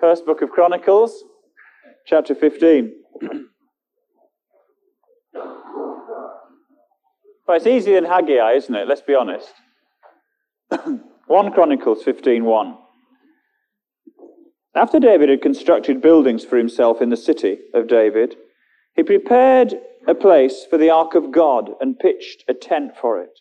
First book of Chronicles, chapter 15. well, it's easier than Haggai, isn't it? Let's be honest. 1 Chronicles 15:1. After David had constructed buildings for himself in the city of David, he prepared a place for the ark of God and pitched a tent for it.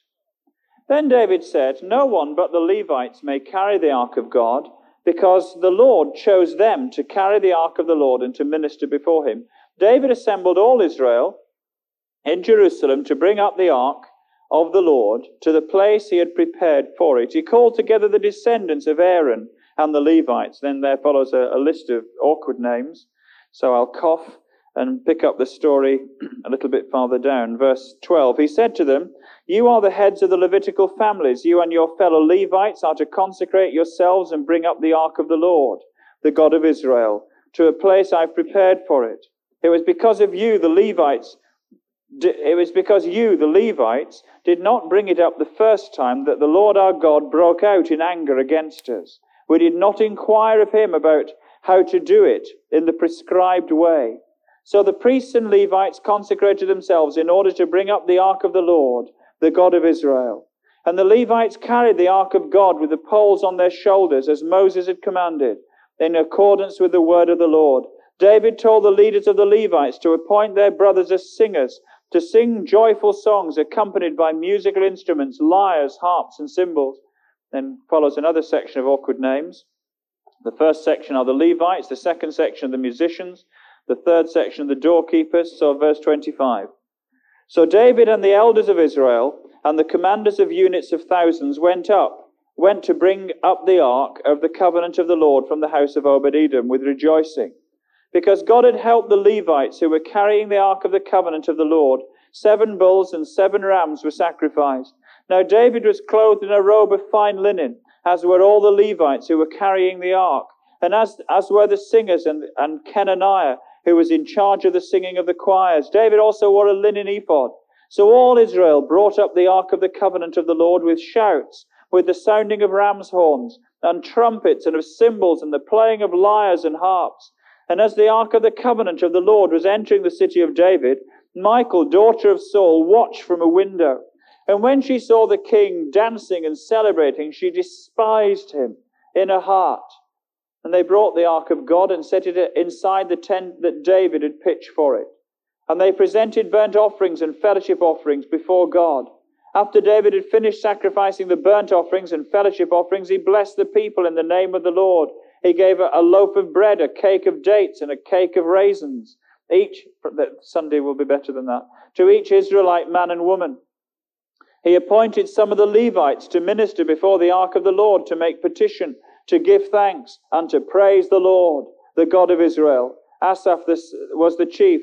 Then David said, No one but the Levites may carry the ark of God, because the Lord chose them to carry the ark of the Lord and to minister before him. David assembled all Israel in Jerusalem to bring up the ark of the Lord to the place he had prepared for it. He called together the descendants of Aaron and the Levites. Then there follows a, a list of awkward names. So I'll cough and pick up the story a little bit farther down. Verse 12. He said to them, You are the heads of the Levitical families. You and your fellow Levites are to consecrate yourselves and bring up the ark of the Lord, the God of Israel, to a place I've prepared for it. It was because of you, the Levites, it was because you, the Levites, did not bring it up the first time that the Lord our God broke out in anger against us. We did not inquire of him about how to do it in the prescribed way. So the priests and Levites consecrated themselves in order to bring up the ark of the Lord, the God of Israel. And the Levites carried the ark of God with the poles on their shoulders, as Moses had commanded, in accordance with the word of the Lord. David told the leaders of the Levites to appoint their brothers as singers, to sing joyful songs accompanied by musical instruments, lyres, harps, and cymbals. Then follows another section of awkward names. The first section are the Levites, the second section, are the musicians, the third section of the doorkeepers. So, verse 25. So David and the elders of Israel and the commanders of units of thousands went up, went to bring up the ark of the covenant of the Lord from the house of Obed Edom with rejoicing. Because God had helped the Levites who were carrying the ark of the covenant of the Lord. Seven bulls and seven rams were sacrificed. Now David was clothed in a robe of fine linen, as were all the Levites who were carrying the ark, and as, as were the singers and, and Kenaniah, who was in charge of the singing of the choirs. David also wore a linen ephod. So all Israel brought up the ark of the covenant of the Lord with shouts, with the sounding of ram's horns, and trumpets, and of cymbals, and the playing of lyres and harps. And as the ark of the covenant of the Lord was entering the city of David, Michal, daughter of Saul, watched from a window. And when she saw the king dancing and celebrating, she despised him in her heart. And they brought the ark of God and set it inside the tent that David had pitched for it. And they presented burnt offerings and fellowship offerings before God. After David had finished sacrificing the burnt offerings and fellowship offerings, he blessed the people in the name of the Lord. He gave a, loaf of bread, a cake of dates, and a cake of raisins. Each, Sunday will be better than that, to each Israelite man and woman. He appointed some of the Levites to minister before the ark of the Lord to make petition to give thanks and to praise the Lord, the God of Israel. Asaph this was the chief,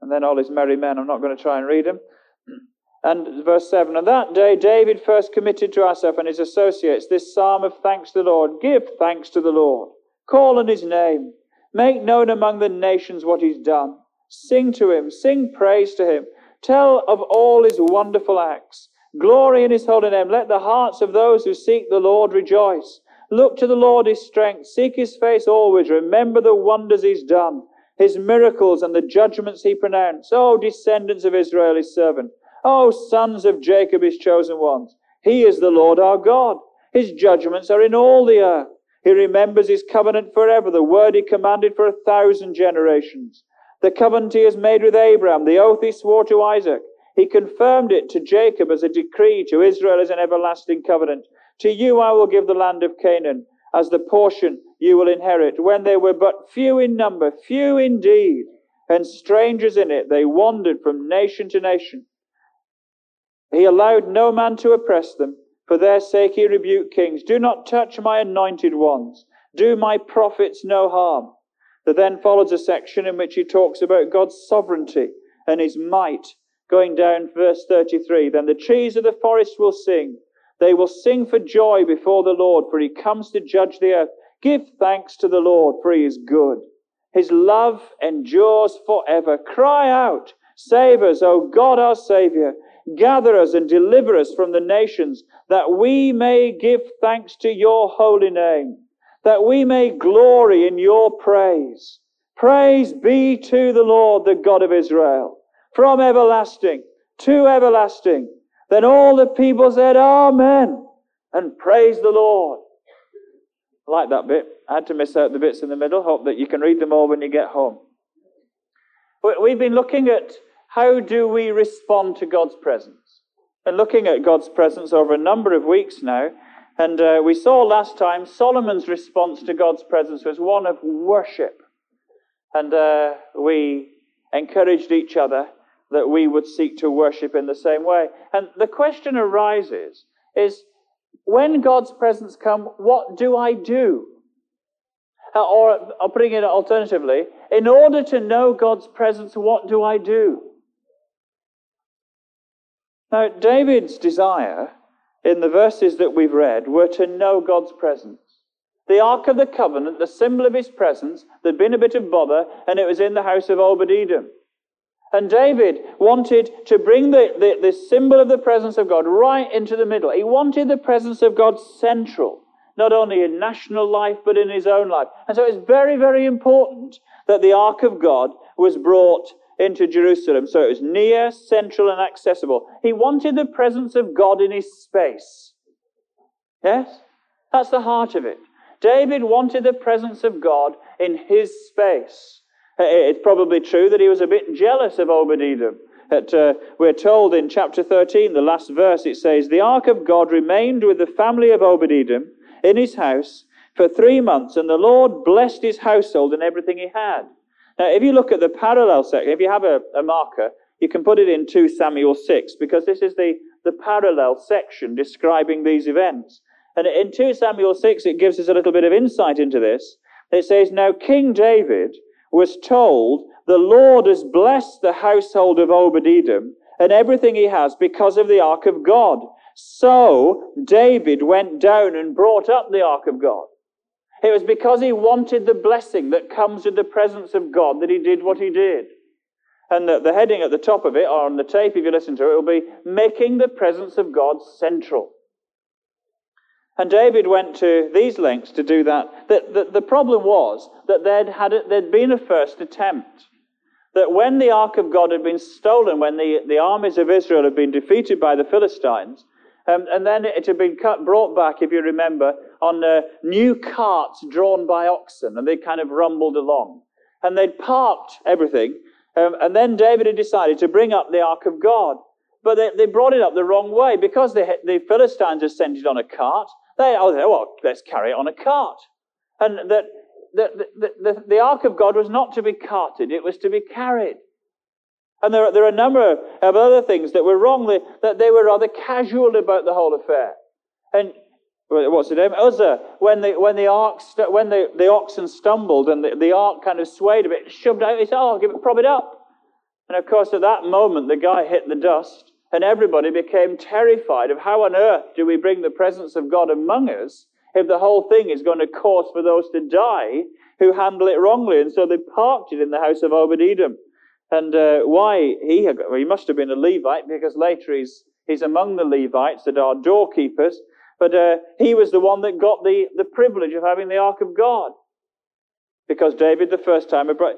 and then all his merry men. I'm not going to try and read them. And verse 7 And that day David first committed to Asaph and his associates this psalm of thanks to the Lord. Give thanks to the Lord. Call on his name. Make known among the nations what he's done. Sing to him. Sing praise to him. Tell of all his wonderful acts. Glory in his holy name. Let the hearts of those who seek the Lord rejoice. Look to the Lord his strength. Seek his face always. Remember the wonders he's done, his miracles and the judgments he pronounced. O descendants of Israel, his servant. O sons of Jacob, his chosen ones. He is the Lord our God. His judgments are in all the earth. He remembers his covenant forever, the word he commanded for a thousand generations. The covenant he has made with Abraham, the oath he swore to Isaac. He confirmed it to Jacob as a decree, to Israel as an everlasting covenant. To you I will give the land of Canaan as the portion you will inherit. When they were but few in number, few indeed, and strangers in it, they wandered from nation to nation. He allowed no man to oppress them. For their sake he rebuked kings. Do not touch my anointed ones. Do my prophets no harm. There then follows a section in which he talks about God's sovereignty and his might. Going down verse 33. Then the trees of the forest will sing they will sing for joy before the Lord, for he comes to judge the earth. Give thanks to the Lord, for he is good. His love endures forever. Cry out, Save us, O God our Savior. Gather us and deliver us from the nations, that we may give thanks to your holy name. that we may glory in your praise. Praise be to the Lord, the God of Israel, from everlasting to everlasting. Then all the people said, Amen, and praise the Lord. I like that bit. I had to miss out the bits in the middle. Hope that you can read them all when you get home. We've been looking at how do we respond to God's presence. And looking at God's presence over a number of weeks now. And uh, we saw last time Solomon's response to God's presence was one of worship. And uh, we encouraged each other that we would seek to worship in the same way. And the question arises is when God's presence comes, what do I do? Uh, or I'll put it alternatively, in order to know God's presence, what do I do? Now, David's desire in the verses that we've read were to know God's presence. The Ark of the Covenant, the symbol of his presence, there'd been a bit of bother, and it was in the house of Obed Edom. And David wanted to bring the, the, the, symbol of the presence of God right into the middle. He wanted the presence of God central, not only in national life, but in his own life. And so it's very, very important that the Ark of God was brought into Jerusalem. So it was near, central, and accessible. He wanted the presence of God in his space. Yes? That's the heart of it. David wanted the presence of God in his space. It's probably true that he was a bit jealous of Obadiah. That, uh, we're told in chapter 13, the last verse, it says, The ark of God remained with the family of Obadiah in his house for three months, and the Lord blessed his household and everything he had. Now, if you look at the parallel section, if you have a, a marker, you can put it in 2 Samuel 6, because this is the, the parallel section describing these events. And in 2 Samuel 6, it gives us a little bit of insight into this. It says, Now King David was told, The Lord has blessed the household of Obed Edom and everything he has because of the ark of God. So David went down and brought up the ark of God. It was because he wanted the blessing that comes with the presence of God that he did what he did. And the, the heading at the top of it, or on the tape, if you listen to it, will be making the presence of God central. And David went to these lengths to do that. The, the, the problem was that there'd, had a, there'd been a first attempt. That when the ark of God had been stolen, when the, the armies of Israel had been defeated by the Philistines, um, and then it had been cut, brought back, if you remember, on uh, new carts drawn by oxen, and they kind of rumbled along. And they'd parked everything, um, and then David had decided to bring up the ark of God. But they, they brought it up the wrong way because they, the Philistines had sent it on a cart. They, oh, they, well, let's carry it on a cart. And that the, the, the, the ark of God was not to be carted, it was to be carried. And there, there are a number of other things that were wrong, that they were rather casual about the whole affair. And what's the name? Uzzah, when the, when the, ark when the, the oxen stumbled and the, the ark kind of swayed a bit, shoved out his, oh, give it, prop it up. And of course, at that moment, the guy hit the dust and everybody became terrified of how on earth do we bring the presence of God among us if the whole thing is going to cause for those to die who handle it wrongly. And so they parked it in the house of Obed Edom. And uh, why he had, well, he must have been a Levite because later he's he's among the Levites that are doorkeepers. But uh, he was the one that got the, the privilege of having the ark of God because David the first time brought,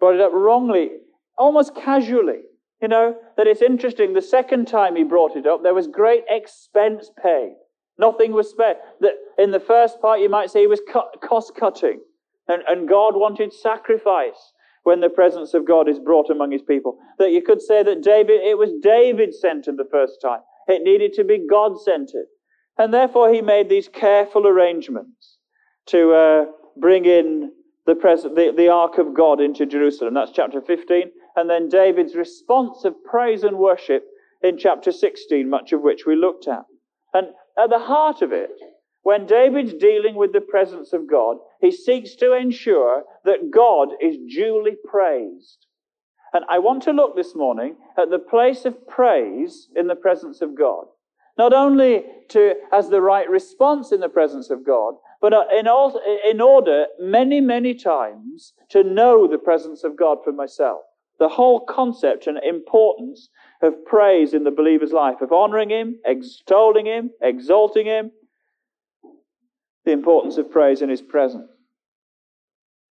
brought it up wrongly, almost casually. You know, that it's interesting. The second time he brought it up, there was great expense paid. Nothing was spared. That in the first part, you might say he was cost cutting. And, and God wanted sacrifice when the presence of God is brought among his people. That you could say that David, it was David centered the first time. It needed to be God centered. And therefore he made these careful arrangements to uh, bring in the, pres- the, the ark of God into Jerusalem. That's chapter 15 and then David's response of praise and worship in chapter 16, much of which we looked at. And at the heart of it, when David's dealing with the presence of God, he seeks to ensure that God is duly praised. And I want to look this morning at the place of praise in the presence of God. Not only to, as the right response in the presence of God, but in, all, in order many, many times to know the presence of God for myself the whole concept and importance of praise in the believer's life, of honoring him, extolling him, exalting him. the importance of praise in his presence.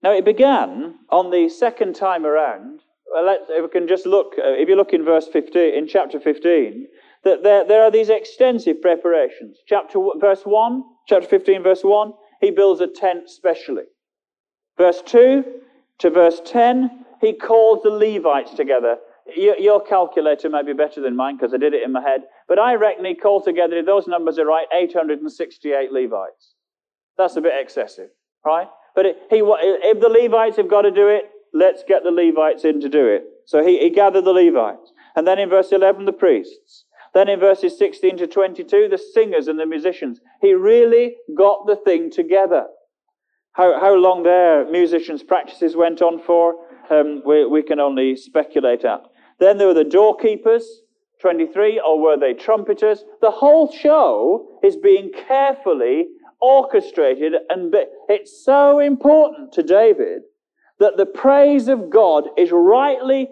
Now, it began on the second time around. Well, let, if we can just look, uh, if you look in verse 15, in chapter 15, that there, there are these extensive preparations. Chapter, verse 1, chapter 15, verse 1, he builds a tent specially. Verse 2 to verse 10, he calls the Levites together. Your calculator may be better than mine because I did it in my head, but I reckon he called together, if those numbers are right, 868 Levites. That's a bit excessive, right? But he, if the Levites have got to do it, let's get the Levites in to do it. So he, he gathered the Levites. And then in verse 11, the priests. Then in verses 16 to 22, the singers and the musicians. He really got the thing together. How, how long their musicians' practices went on for, um, we, we can only speculate at. Then there were the doorkeepers, 23, or were they trumpeters? The whole show is being carefully orchestrated, and it's so important to David that the praise of God is rightly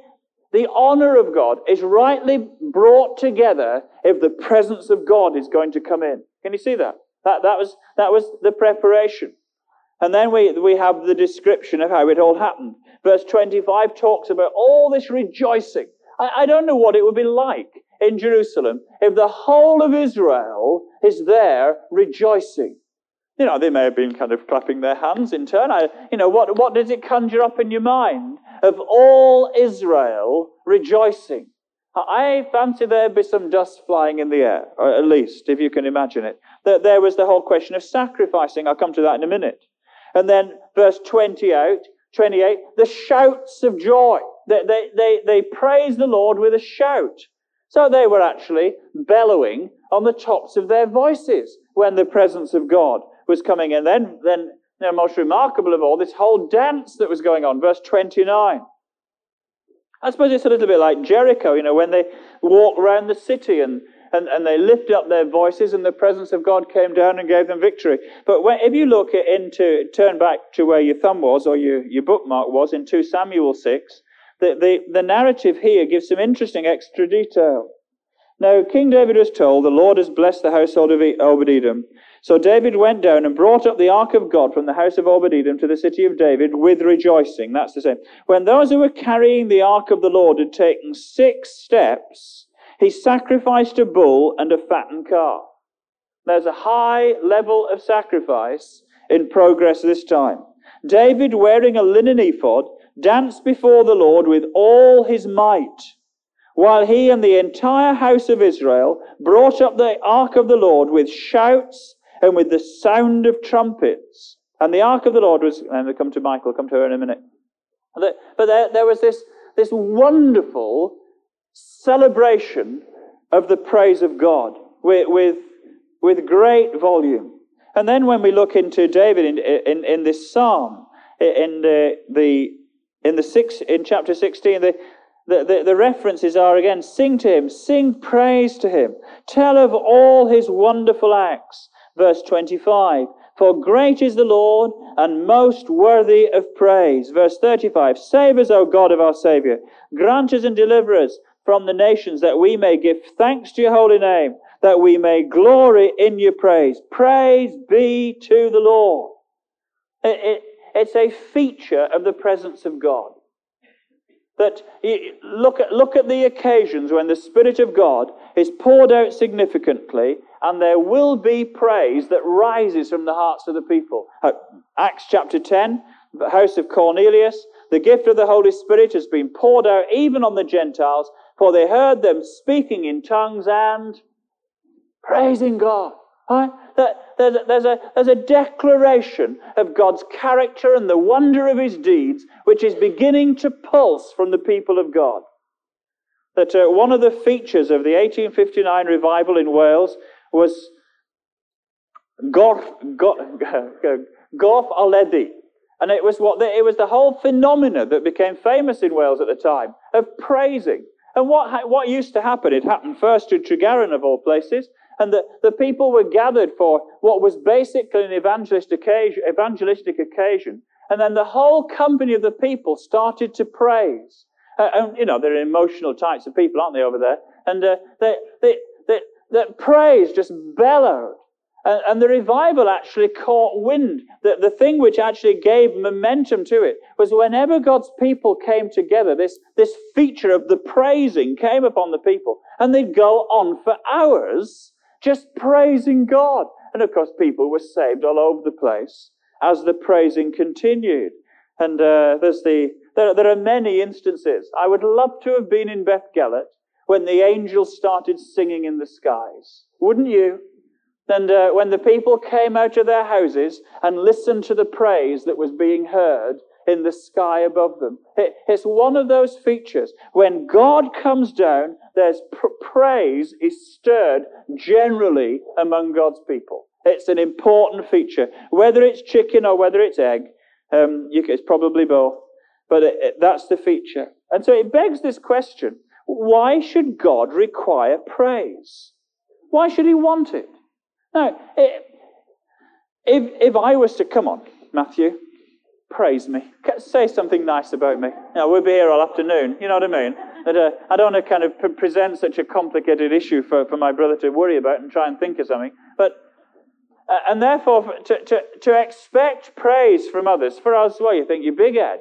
the honor of God is rightly brought together if the presence of God is going to come in. Can you see that? That, that, was, that was the preparation. And then we, we have the description of how it all happened. Verse 25 talks about all this rejoicing. I, I don't know what it would be like in Jerusalem if the whole of Israel is there rejoicing. You know, they may have been kind of clapping their hands in turn. I, you know, what, what does it conjure up in your mind? of all Israel rejoicing. I fancy there'd be some dust flying in the air, or at least, if you can imagine it. That there was the whole question of sacrificing. I'll come to that in a minute. And then verse 28, 28 the shouts of joy. They, they, they, they praise the Lord with a shout. So they were actually bellowing on the tops of their voices when the presence of God was coming in. Then, then now, most remarkable of all, this whole dance that was going on, verse 29. I suppose it's a little bit like Jericho, you know, when they walk around the city and, and, and they lift up their voices and the presence of God came down and gave them victory. But when, if you look into, turn back to where your thumb was or your, your bookmark was in 2 Samuel 6, the, the, the narrative here gives some interesting extra detail. Now, King David was told, The Lord has blessed the household of Obed-Edom. So David went down and brought up the ark of God from the house of Obed-Edom to the city of David with rejoicing. That's the same. When those who were carrying the ark of the Lord had taken six steps, he sacrificed a bull and a fattened calf. There's a high level of sacrifice in progress this time. David, wearing a linen ephod, danced before the Lord with all his might, while he and the entire house of Israel brought up the ark of the Lord with shouts and with the sound of trumpets. And the ark of the Lord was, and we'll come to Michal, come to her in a minute. But there, there was this, this wonderful celebration of the praise of God with, with, with great volume. And then when we look into David in, in, in this psalm, in the, the, in the six, in chapter 16, the, the, the, the, references are again sing to him, sing praise to him, tell of all his wonderful acts, Verse 25, for great is the Lord and most worthy of praise. Verse 35, save us, O God of our Savior. Grant us and deliver us from the nations that we may give thanks to your holy name, that we may glory in your praise. Praise be to the Lord. It, it, it's a feature of the presence of God. That look at, look at the occasions when the Spirit of God is poured out significantly and there will be praise that rises from the hearts of the people. Uh, Acts chapter 10, the house of Cornelius, the gift of the Holy Spirit has been poured out even on the Gentiles, for they heard them speaking in tongues and praising God. Right? There's a, there's, a, there's a declaration of God's character and the wonder of his deeds, which is beginning to pulse from the people of God. That uh, one of the features of the 1859 revival in Wales was Gorf, Gorfoleddu. And it was what the, it was the whole phenomena that became famous in Wales at the time of praising. And what, what used to happen? It happened first to Tregaron of all places, and the, the people were gathered for what was basically an evangelistic occasion, evangelistic occasion. And then the whole company of the people started to praise. Uh, and, you know, they're emotional types of people, aren't they, over there? And uh, they, they, they, that praise just bellowed. And, and, the revival actually caught wind. The, the thing which actually gave momentum to it was whenever God's people came together, this, this feature of the praising came upon the people. And they'd go on for hours just praising God. And of course, people were saved all over the place as the praising continued. And uh, there's the, there, there are many instances. I would love to have been in Beddgelert when the angels started singing in the skies. Wouldn't you? And uh, when the people came out of their houses and listened to the praise that was being heard in the sky above them. It, it's one of those features. When God comes down, there's pr- praise is stirred generally among God's people. It's an important feature. Whether it's chicken or whether it's egg, um, you, it's probably both. But it, it, that's the feature. And so it begs this question why should God require praise? Why should he want it? Now, if, if I was to, come on, Matthew, praise me, say something nice about me. You know, we'll be here all afternoon, you know what I mean? Uh, I don't want to kind of pre- present such a complicated issue for, for my brother to worry about and try and think of something. But, uh, and therefore, to, to, to expect praise from others, for us, well, you think you're big head.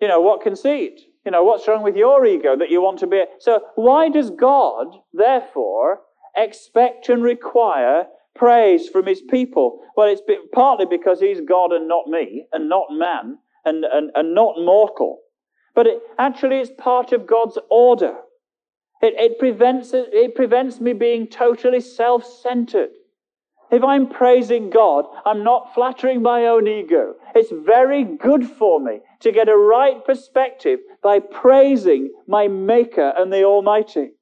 You know, what conceit? You know, what's wrong with your ego that you want to be? So, why does God, therefore, expect and require praise from his people? Well, it's partly because he's God and not me, and not man, and, and, and not mortal. But it actually is part of God's order. It, it, prevents, it prevents me being totally self centered. If I'm praising God, I'm not flattering my own ego. It's very good for me to get a right perspective by praising my Maker and the Almighty.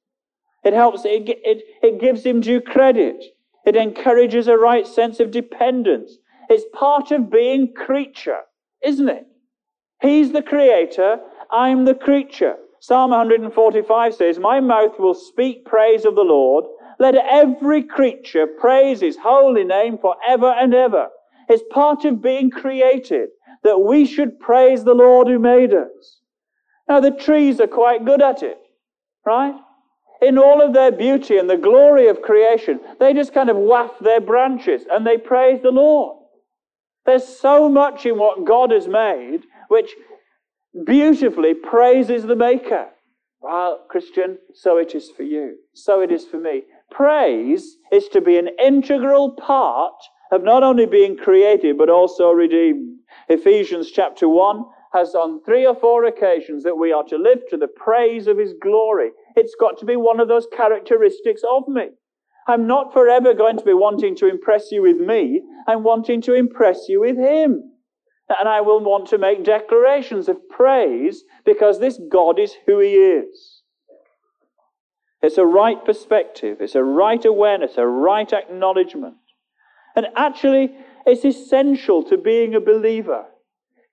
It helps, it, it, it gives him due credit. It encourages a right sense of dependence. It's part of being creature, isn't it? He's the creator, I'm the creature. Psalm 145 says, My mouth will speak praise of the Lord. Let every creature praise his holy name forever and ever. It's part of being created that we should praise the Lord who made us. Now, the trees are quite good at it, right? In all of their beauty and the glory of creation, they just kind of waft their branches and they praise the Lord. There's so much in what God has made which beautifully praises the Maker. Well, Christian, so it is for you. So it is for me. Praise is to be an integral part of not only being created, but also redeemed. Ephesians chapter 1 has on three or four occasions that we are to live to the praise of his glory. It's got to be one of those characteristics of me. I'm not forever going to be wanting to impress you with me. I'm wanting to impress you with him. And I will want to make declarations of praise because this God is who he is. It's a right perspective. It's a right awareness, a right acknowledgement. And actually, it's essential to being a believer.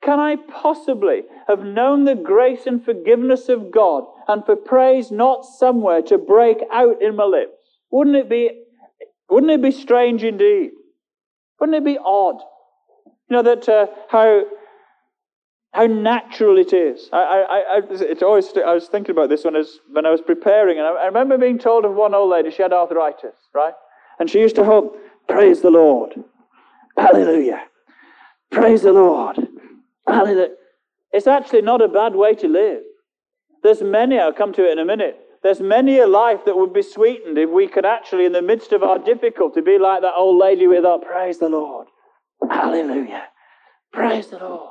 Can I possibly have known the grace and forgiveness of God and for praise not somewhere to break out in my lips? Wouldn't it be, wouldn't it be strange indeed? Wouldn't it be odd? You know, that uh, how, how natural it is. I, I, I, it's always, I was thinking about this when I was, when I was preparing, and I, I remember being told of one old lady, she had arthritis, right? And she used to hope, Praise the Lord. Hallelujah. Praise the Lord. It's actually not a bad way to live. There's many, I'll come to it in a minute. There's many a life that would be sweetened if we could actually, in the midst of our difficulty, be like that old lady with our praise the Lord. Hallelujah. Praise the Lord.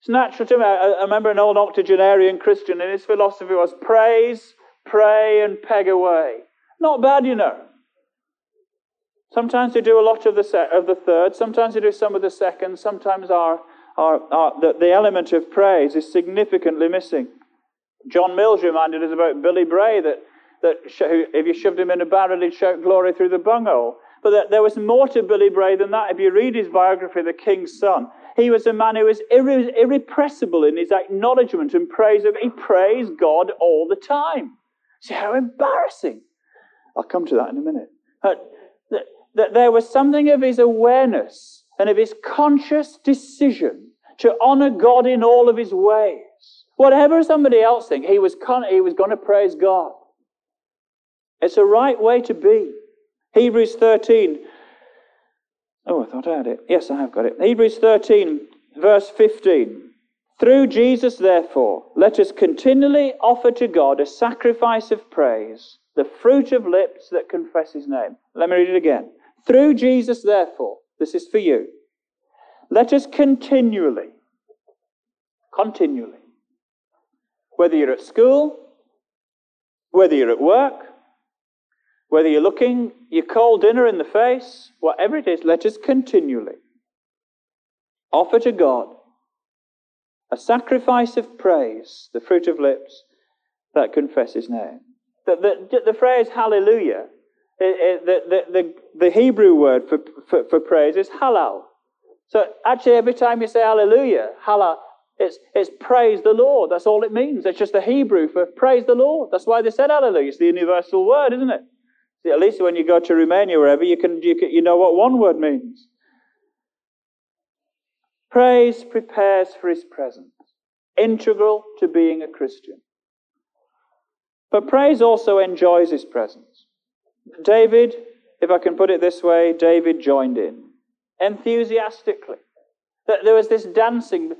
It's natural to me. I, remember an old octogenarian Christian, and his philosophy was praise, pray, and peg away. Not bad, you know. Sometimes they do a lot of the, se- of the third, sometimes they do some of the second, sometimes our are, are, the, the element of praise is significantly missing. John Mills reminded us about Billy Bray that, that if you shoved him in a barrel, he'd shout glory through the bunghole. But that there was more to Billy Bray than that. If you read his biography, The King's Son, he was a man who was irre- irrepressible in his acknowledgement and praise of. He praised God all the time. See how embarrassing. I'll come to that in a minute. But that there was something of his awareness and of his conscious decision to honor God in all of his ways. Whatever somebody else thinks, he was, con- he was going to praise God. It's a right way to be. Hebrews 13 Oh, I thought I had it. Yes, I have got it. Hebrews 13, verse 15. Through Jesus, therefore, let us continually offer to God a sacrifice of praise, the fruit of lips that confess his name. Let me read it again. Through Jesus, therefore, this is for you. Let us continually, continually, whether you're at school, whether you're at work, whether you're looking your cold dinner in the face, whatever it is, let us continually offer to God a sacrifice of praise, the fruit of lips that confess his name. The, the, the phrase hallelujah, Uh, uh, it, it, the, the, the, Hebrew word for, for, for praise is halal. So actually, every time you say hallelujah, halal, it's, it's praise the Lord. That's all it means. It's just the Hebrew for praise the Lord. That's why they said hallelujah. It's the universal word, isn't it? At least when you go to Romania, or wherever, you, can, you, can, you know what one word means. Praise prepares for his presence, integral to being a Christian. But praise also enjoys his presence. David, if I can put it this way, David joined in enthusiastically. That there was this dancing.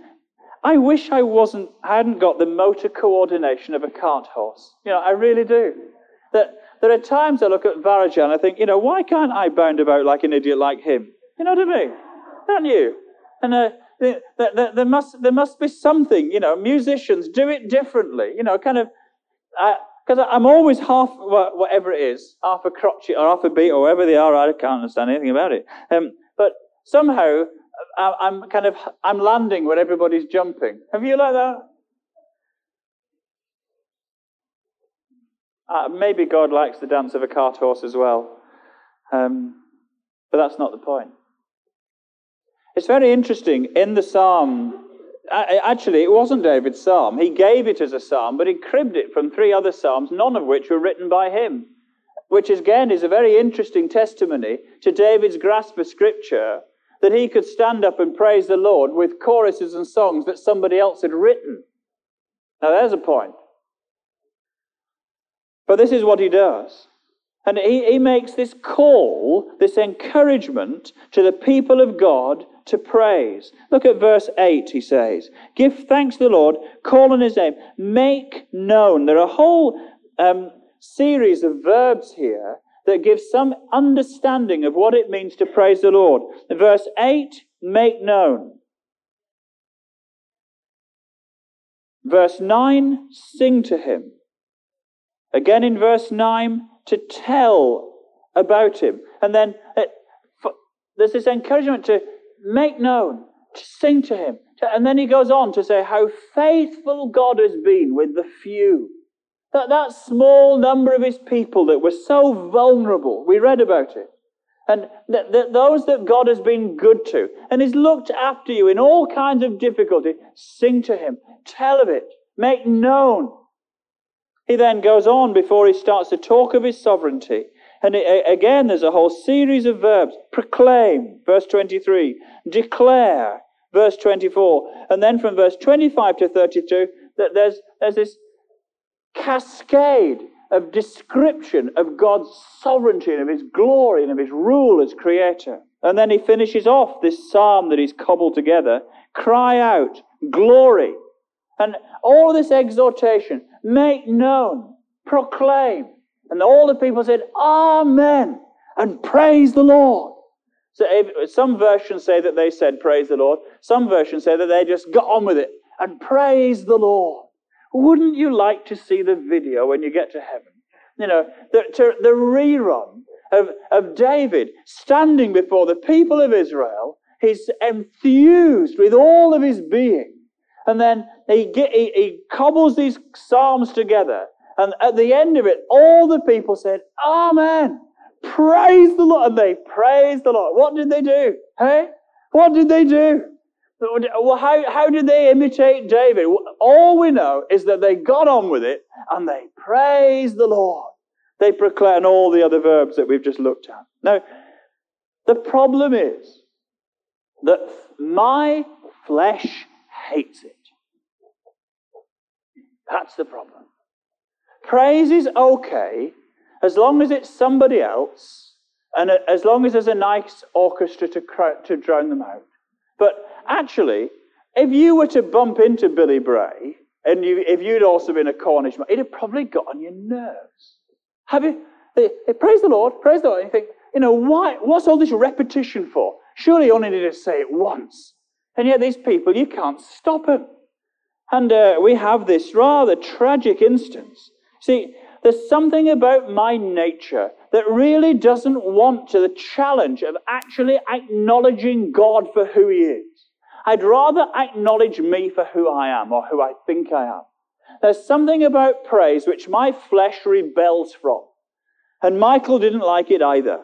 I wish I wasn't, I hadn't got the motor coordination of a cart horse. You know, I really do. That there are times I look at Varajan and I think, you know, why can't I bound about like an idiot like him? You know what I mean? Don't you? And uh, there, there, must, there must be something, you know, musicians do it differently, you know, kind of, because I'm always half, whatever it is, half a crotchet or half a beat or whatever they are, I can't understand anything about it. Um, but somehow, I'm kind of, I'm landing where everybody's jumping. Have you like that? Uh, maybe God likes the dance of a cart horse as well. Um, but that's not the point. It's very interesting. In the psalm, Uh, actually, it wasn't David's psalm. He gave it as a psalm, but he cribbed it from three other psalms, none of which were written by him, which again is a very interesting testimony to David's grasp of Scripture that he could stand up and praise the Lord with choruses and songs that somebody else had written. Now, there's a point. But this is what he does. And he, he makes this call, this encouragement to the people of God to praise. Look at verse 8, he says, Give thanks to the Lord, call on his name, make known. There are a whole um, series of verbs here that give some understanding of what it means to praise the Lord. verse 8, make known. Verse 9, sing to him. Again in verse 9, to tell about him. And then it, uh, there's this encouragement to make known, to sing to him. And then he goes on to say how faithful God has been with the few. That, that small number of his people that were so vulnerable. We read about it. And that, those that God has been good to and He's looked after you in all kinds of difficulty, sing to Him, tell of it, make known. He then goes on before he starts to talk of His sovereignty and again, there's a whole series of verbs. Proclaim, verse 23. Declare, verse 24. And then from verse 25 to 32, that there's, there's this cascade of description of God's sovereignty and of his glory and of his rule as creator. And then he finishes off this psalm that he's cobbled together cry out, glory. And all this exhortation, make known, proclaim. And all the people said, Amen, and praise the Lord. So some versions say that they said, Praise the Lord. Some versions say that they just got on with it and praise the Lord. Wouldn't you like to see the video when you get to heaven? You know, the, to, the rerun of, of David standing before the people of Israel. He's enthused with all of his being. And then he, get, he, he cobbles these psalms together and at the end of it, all the people said, Amen. Praise the Lord. And they praised the Lord. What did they do? Hey? What did they do? Well, how, how did they imitate David? All we know is that they got on with it and they praised the Lord. They proclaim all the other verbs that we've just looked at. Now, the problem is that my flesh hates it. That's the problem. Praise is okay as long as it's somebody else And as long as there's a nice orchestra to, to drown them out. But actually, if you were to bump into Billy Bray, and you, if you'd also been a Cornish man, it'd probably got on your nerves. Have you? They, they, praise the Lord, praise the Lord. And you think, you know, why? What's all this repetition for? Surely you only need to say it once. And yet these people, you can't stop them. And uh, we have this rather tragic instance. See, there's something about my nature that really doesn't want to the challenge of actually acknowledging God for who He is. I'd rather acknowledge me for who I am or who I think I am. There's something about praise which my flesh rebels from. And Michal didn't like it either.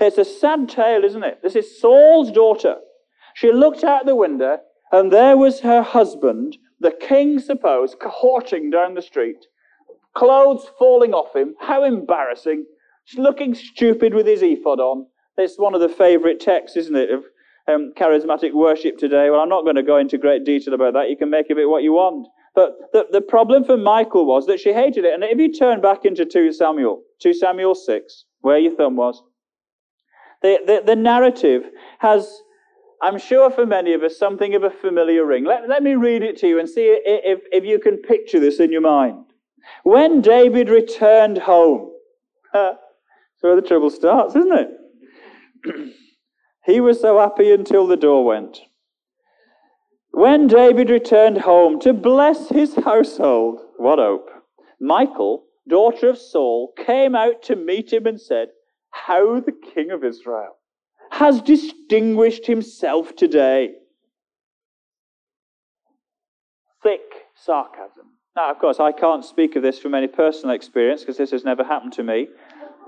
It's a sad tale, isn't it? This is Saul's daughter. She looked out the window, and there was her husband, the king, suppose, cavorting down the street, clothes falling off him. How embarrassing. Looking stupid with his ephod on. It's one of the favorite texts, isn't it, of um, charismatic worship today. Well, I'm not going to go into great detail about that. You can make of it what you want. But the, the problem for Michal was that she hated it. And if you turn back into 2 Samuel, 2 Samuel 6, where your thumb was, the, the, the narrative has, I'm sure for many of us, something of a familiar ring. Let, let me read it to you and see if, if you can picture this in your mind. When David returned home, that's where the trouble starts, isn't it? He was so happy until the door went. When David returned home to bless his household, what hope! Michal, daughter of Saul, came out to meet him and said, How the king of Israel has distinguished himself today. Thick sarcasm. Now, of course, I can't speak of this from any personal experience because this has never happened to me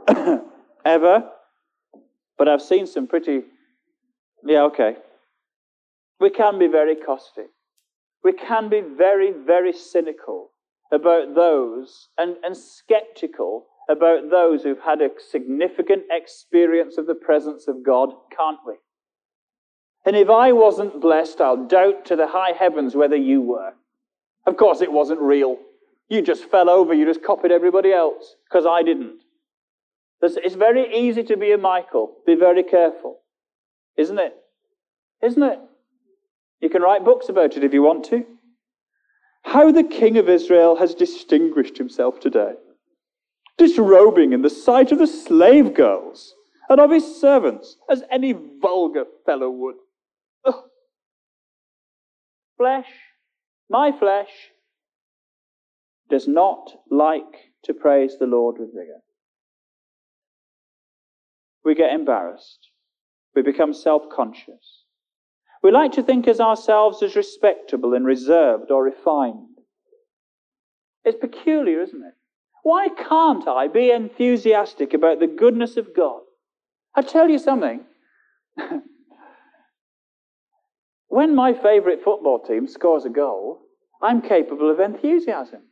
ever. But I've seen some pretty yeah, okay. We can be very caustic. We can be very, very cynical about those and, and skeptical about those who've had a significant experience of the presence of God, can't we? And if I wasn't blessed, I'll doubt to the high heavens whether you were. Of course, it wasn't real. You just fell over, you just copied everybody else, because I didn't. It's very easy to be a Michal. Be very careful. Isn't it? Isn't it? You can write books about it if you want to. How the king of Israel has distinguished himself today, disrobing in the sight of the slave girls and of his servants, as any vulgar fellow would. Ugh. Flesh, my flesh, does not like to praise the Lord with vigor. We get embarrassed. We become self conscious. We like to think of ourselves as respectable and reserved or refined. It's peculiar, isn't it? Why can't I be enthusiastic about the goodness of God? I tell you something. when my favorite football team scores a goal, I'm capable of enthusiasm.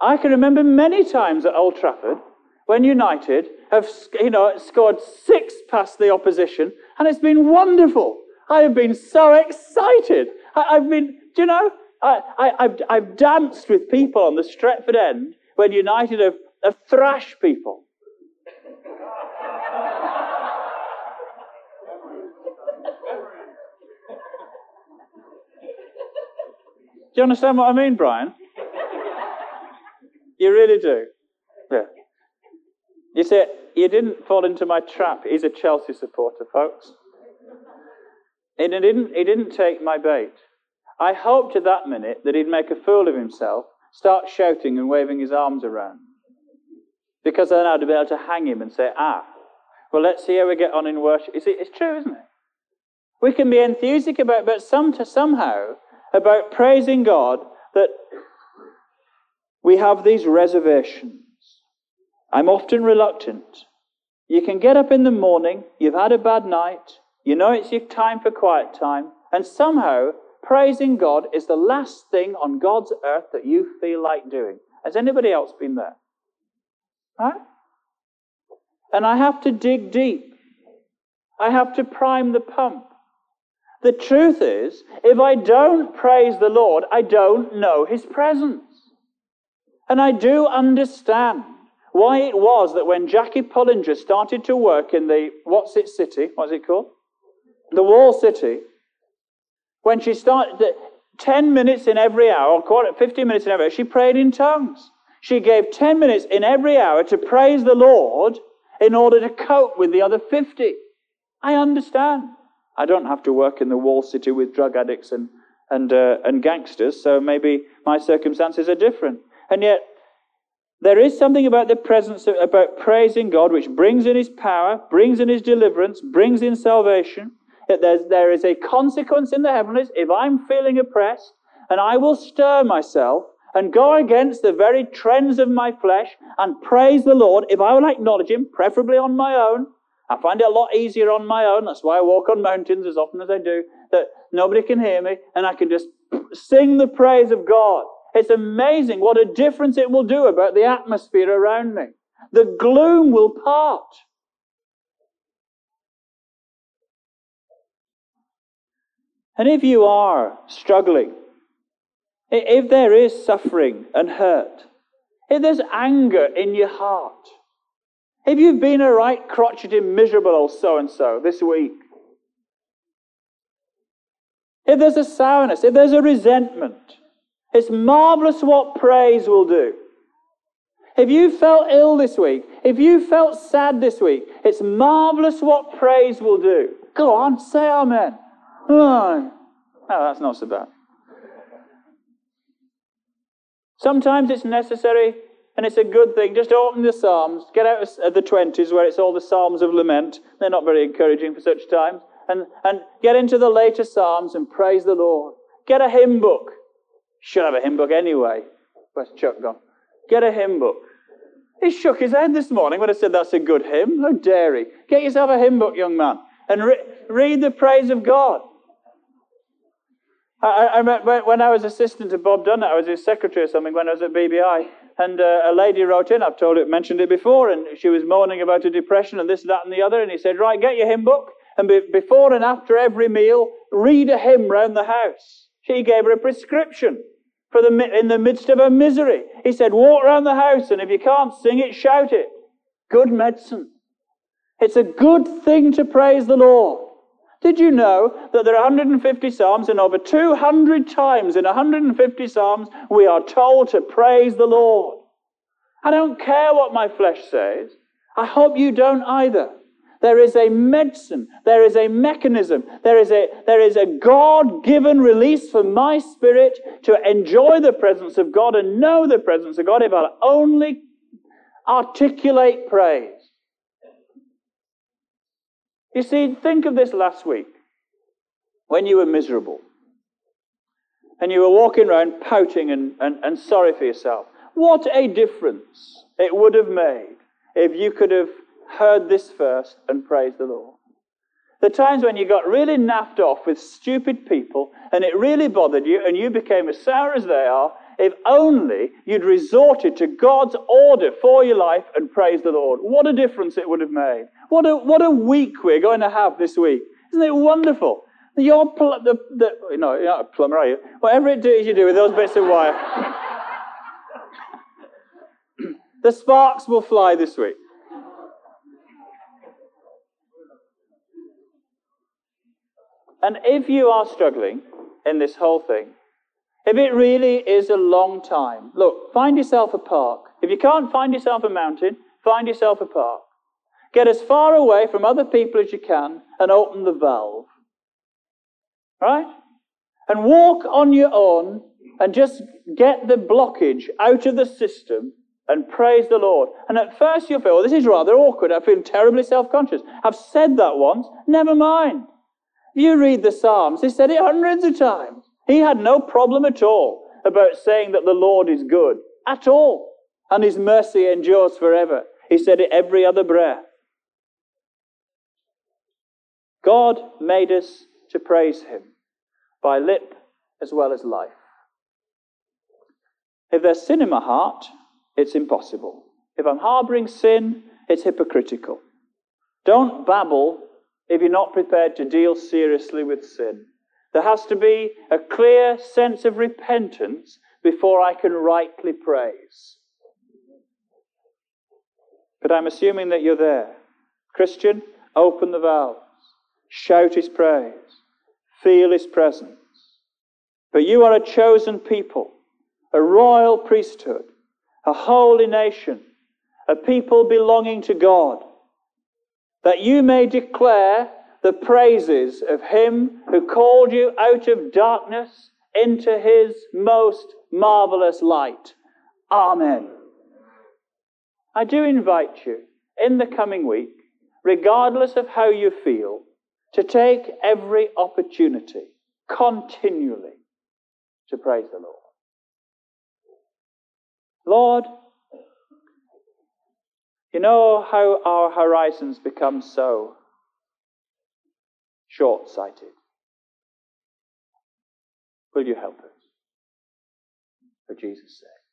I can remember many times at Old Trafford when United have you know, scored six past the opposition, and it's been wonderful. I have been so excited. I, have been, do you know, I, have I've danced with people on the Stretford end when United have, have thrashed people. Do you understand what I mean, Brian? You really do. Yeah. You see, you didn't fall into my trap. He's a Chelsea supporter, folks. And he didn't, he didn't take my bait. I hoped at that minute that he'd make a fool of himself, start shouting and waving his arms around. Because then I'd be able to hang him and say, ah, well, let's see how we get on in worship. You see, it's true, isn't it? We can be enthusiastic about, but some, somehow, about praising God, that we have these reservations. I'm often reluctant. You can get up in the morning, you've had a bad night, you know it's your time for quiet time, and somehow praising God is the last thing on God's earth that you feel like doing. Has anybody else been there? Right? And I have to dig deep. I have to prime the pump. The truth is, if I don't praise the Lord, I don't know His presence. And I do understand why it was that when Jackie Pullinger started to work in the, what's it city? What's it called? The Wall City. When she started, 10 minutes in every hour, or 15 minutes in every hour, she prayed in tongues. She gave 10 minutes in every hour to praise the Lord in order to cope with the other 50. I understand. I don't have to work in the wall city with drug addicts and, and, uh, and gangsters, so maybe my circumstances are different. And yet, there is something about the presence of, about praising God which brings in his power, brings in his deliverance, brings in salvation. That there's, there is a consequence in the heavenlies if I'm feeling oppressed, and I will stir myself and go against the very trends of my flesh and praise the Lord if I will acknowledge him, preferably on my own. I find it a lot easier on my own. That's why I walk on mountains as often as I do, that nobody can hear me, and I can just sing the praise of God. It's amazing what a difference it will do about the atmosphere around me. The gloom will part. And if you are struggling, if there is suffering and hurt, if there's anger in your heart, if you've been a right crotchety, miserable old so and so this week, if there's a sourness, if there's a resentment, it's marvelous what praise will do. If you felt ill this week, if you felt sad this week, it's marvelous what praise will do. Go on, say amen. Oh, that's not so bad. Sometimes it's necessary and it's a good thing. Just open the Psalms, get out of the 20s where it's all the Psalms of lament. They're not very encouraging for such times. And, and get into the later Psalms and praise the Lord. Get a hymn book. Should have a hymn book anyway. Where's Chuck gone? Get a hymn book. He shook his head this morning when I said that's a good hymn. How dare he? Get yourself a hymn book, young man, and re- read the praise of God. I, I when I was assistant to Bob Dunnett, I was his secretary or something when I was at BBI, and uh, a lady wrote in, I've told it, mentioned it before, and she was moaning about a depression and this, that, and the other, and he said, right, get your hymn book, and be, before and after every meal, read a hymn round the house. She gave her a prescription for the, in the midst of her misery. He said, walk around the house, and if you can't sing it, shout it. Good medicine. It's a good thing to praise the Lord. Did you know that there are 150 Psalms and over 200 times in 150 Psalms we are told to praise the Lord? I don't care what my flesh says. I hope you don't either. There is a medicine, there is a mechanism, there is a, there is a God given release for my spirit to enjoy the presence of God and know the presence of God if I'll only articulate praise. You see, think of this last week when you were miserable and you were walking around pouting and, and, and sorry for yourself. What a difference it would have made if you could have heard this first and praised the Lord. The times when you got really naffed off with stupid people and it really bothered you and you became as sour as they are, if only you'd resorted to God's order for your life and praised the Lord. What a difference it would have made. What a, what a week we're going to have this week. Isn't it wonderful? You're pl- the, the, no, you're not a plumber, are you? Whatever it is you do with those bits of wire, the sparks will fly this week. And if you are struggling in this whole thing, if it really is a long time, look, find yourself a park. If you can't find yourself a mountain, find yourself a park. Get as far away from other people as you can and open the valve. Right? And walk on your own and just get the blockage out of the system and praise the Lord. And at first you'll feel, well, this is rather awkward. I feel terribly self conscious. I've said that once. Never mind. You read the Psalms, he said it hundreds of times. He had no problem at all about saying that the Lord is good, at all, and his mercy endures forever. He said it every other breath. God made us to praise him by lip as well as life. If there's sin in my heart, it's impossible. If I'm harboring sin, it's hypocritical. Don't babble if you're not prepared to deal seriously with sin. There has to be a clear sense of repentance before I can rightly praise. But I'm assuming that you're there. Christian, open the valves, shout his praise, feel his presence. But you are a chosen people, a royal priesthood, a holy nation, a people belonging to God, that you may declare the praises of him who called you out of darkness into his most marvelous light. Amen. I do invite you in the coming week, regardless of how you feel, to take every opportunity continually to praise the Lord. Lord, you know how our horizons become so short sighted. Will you help us? For Jesus' sake.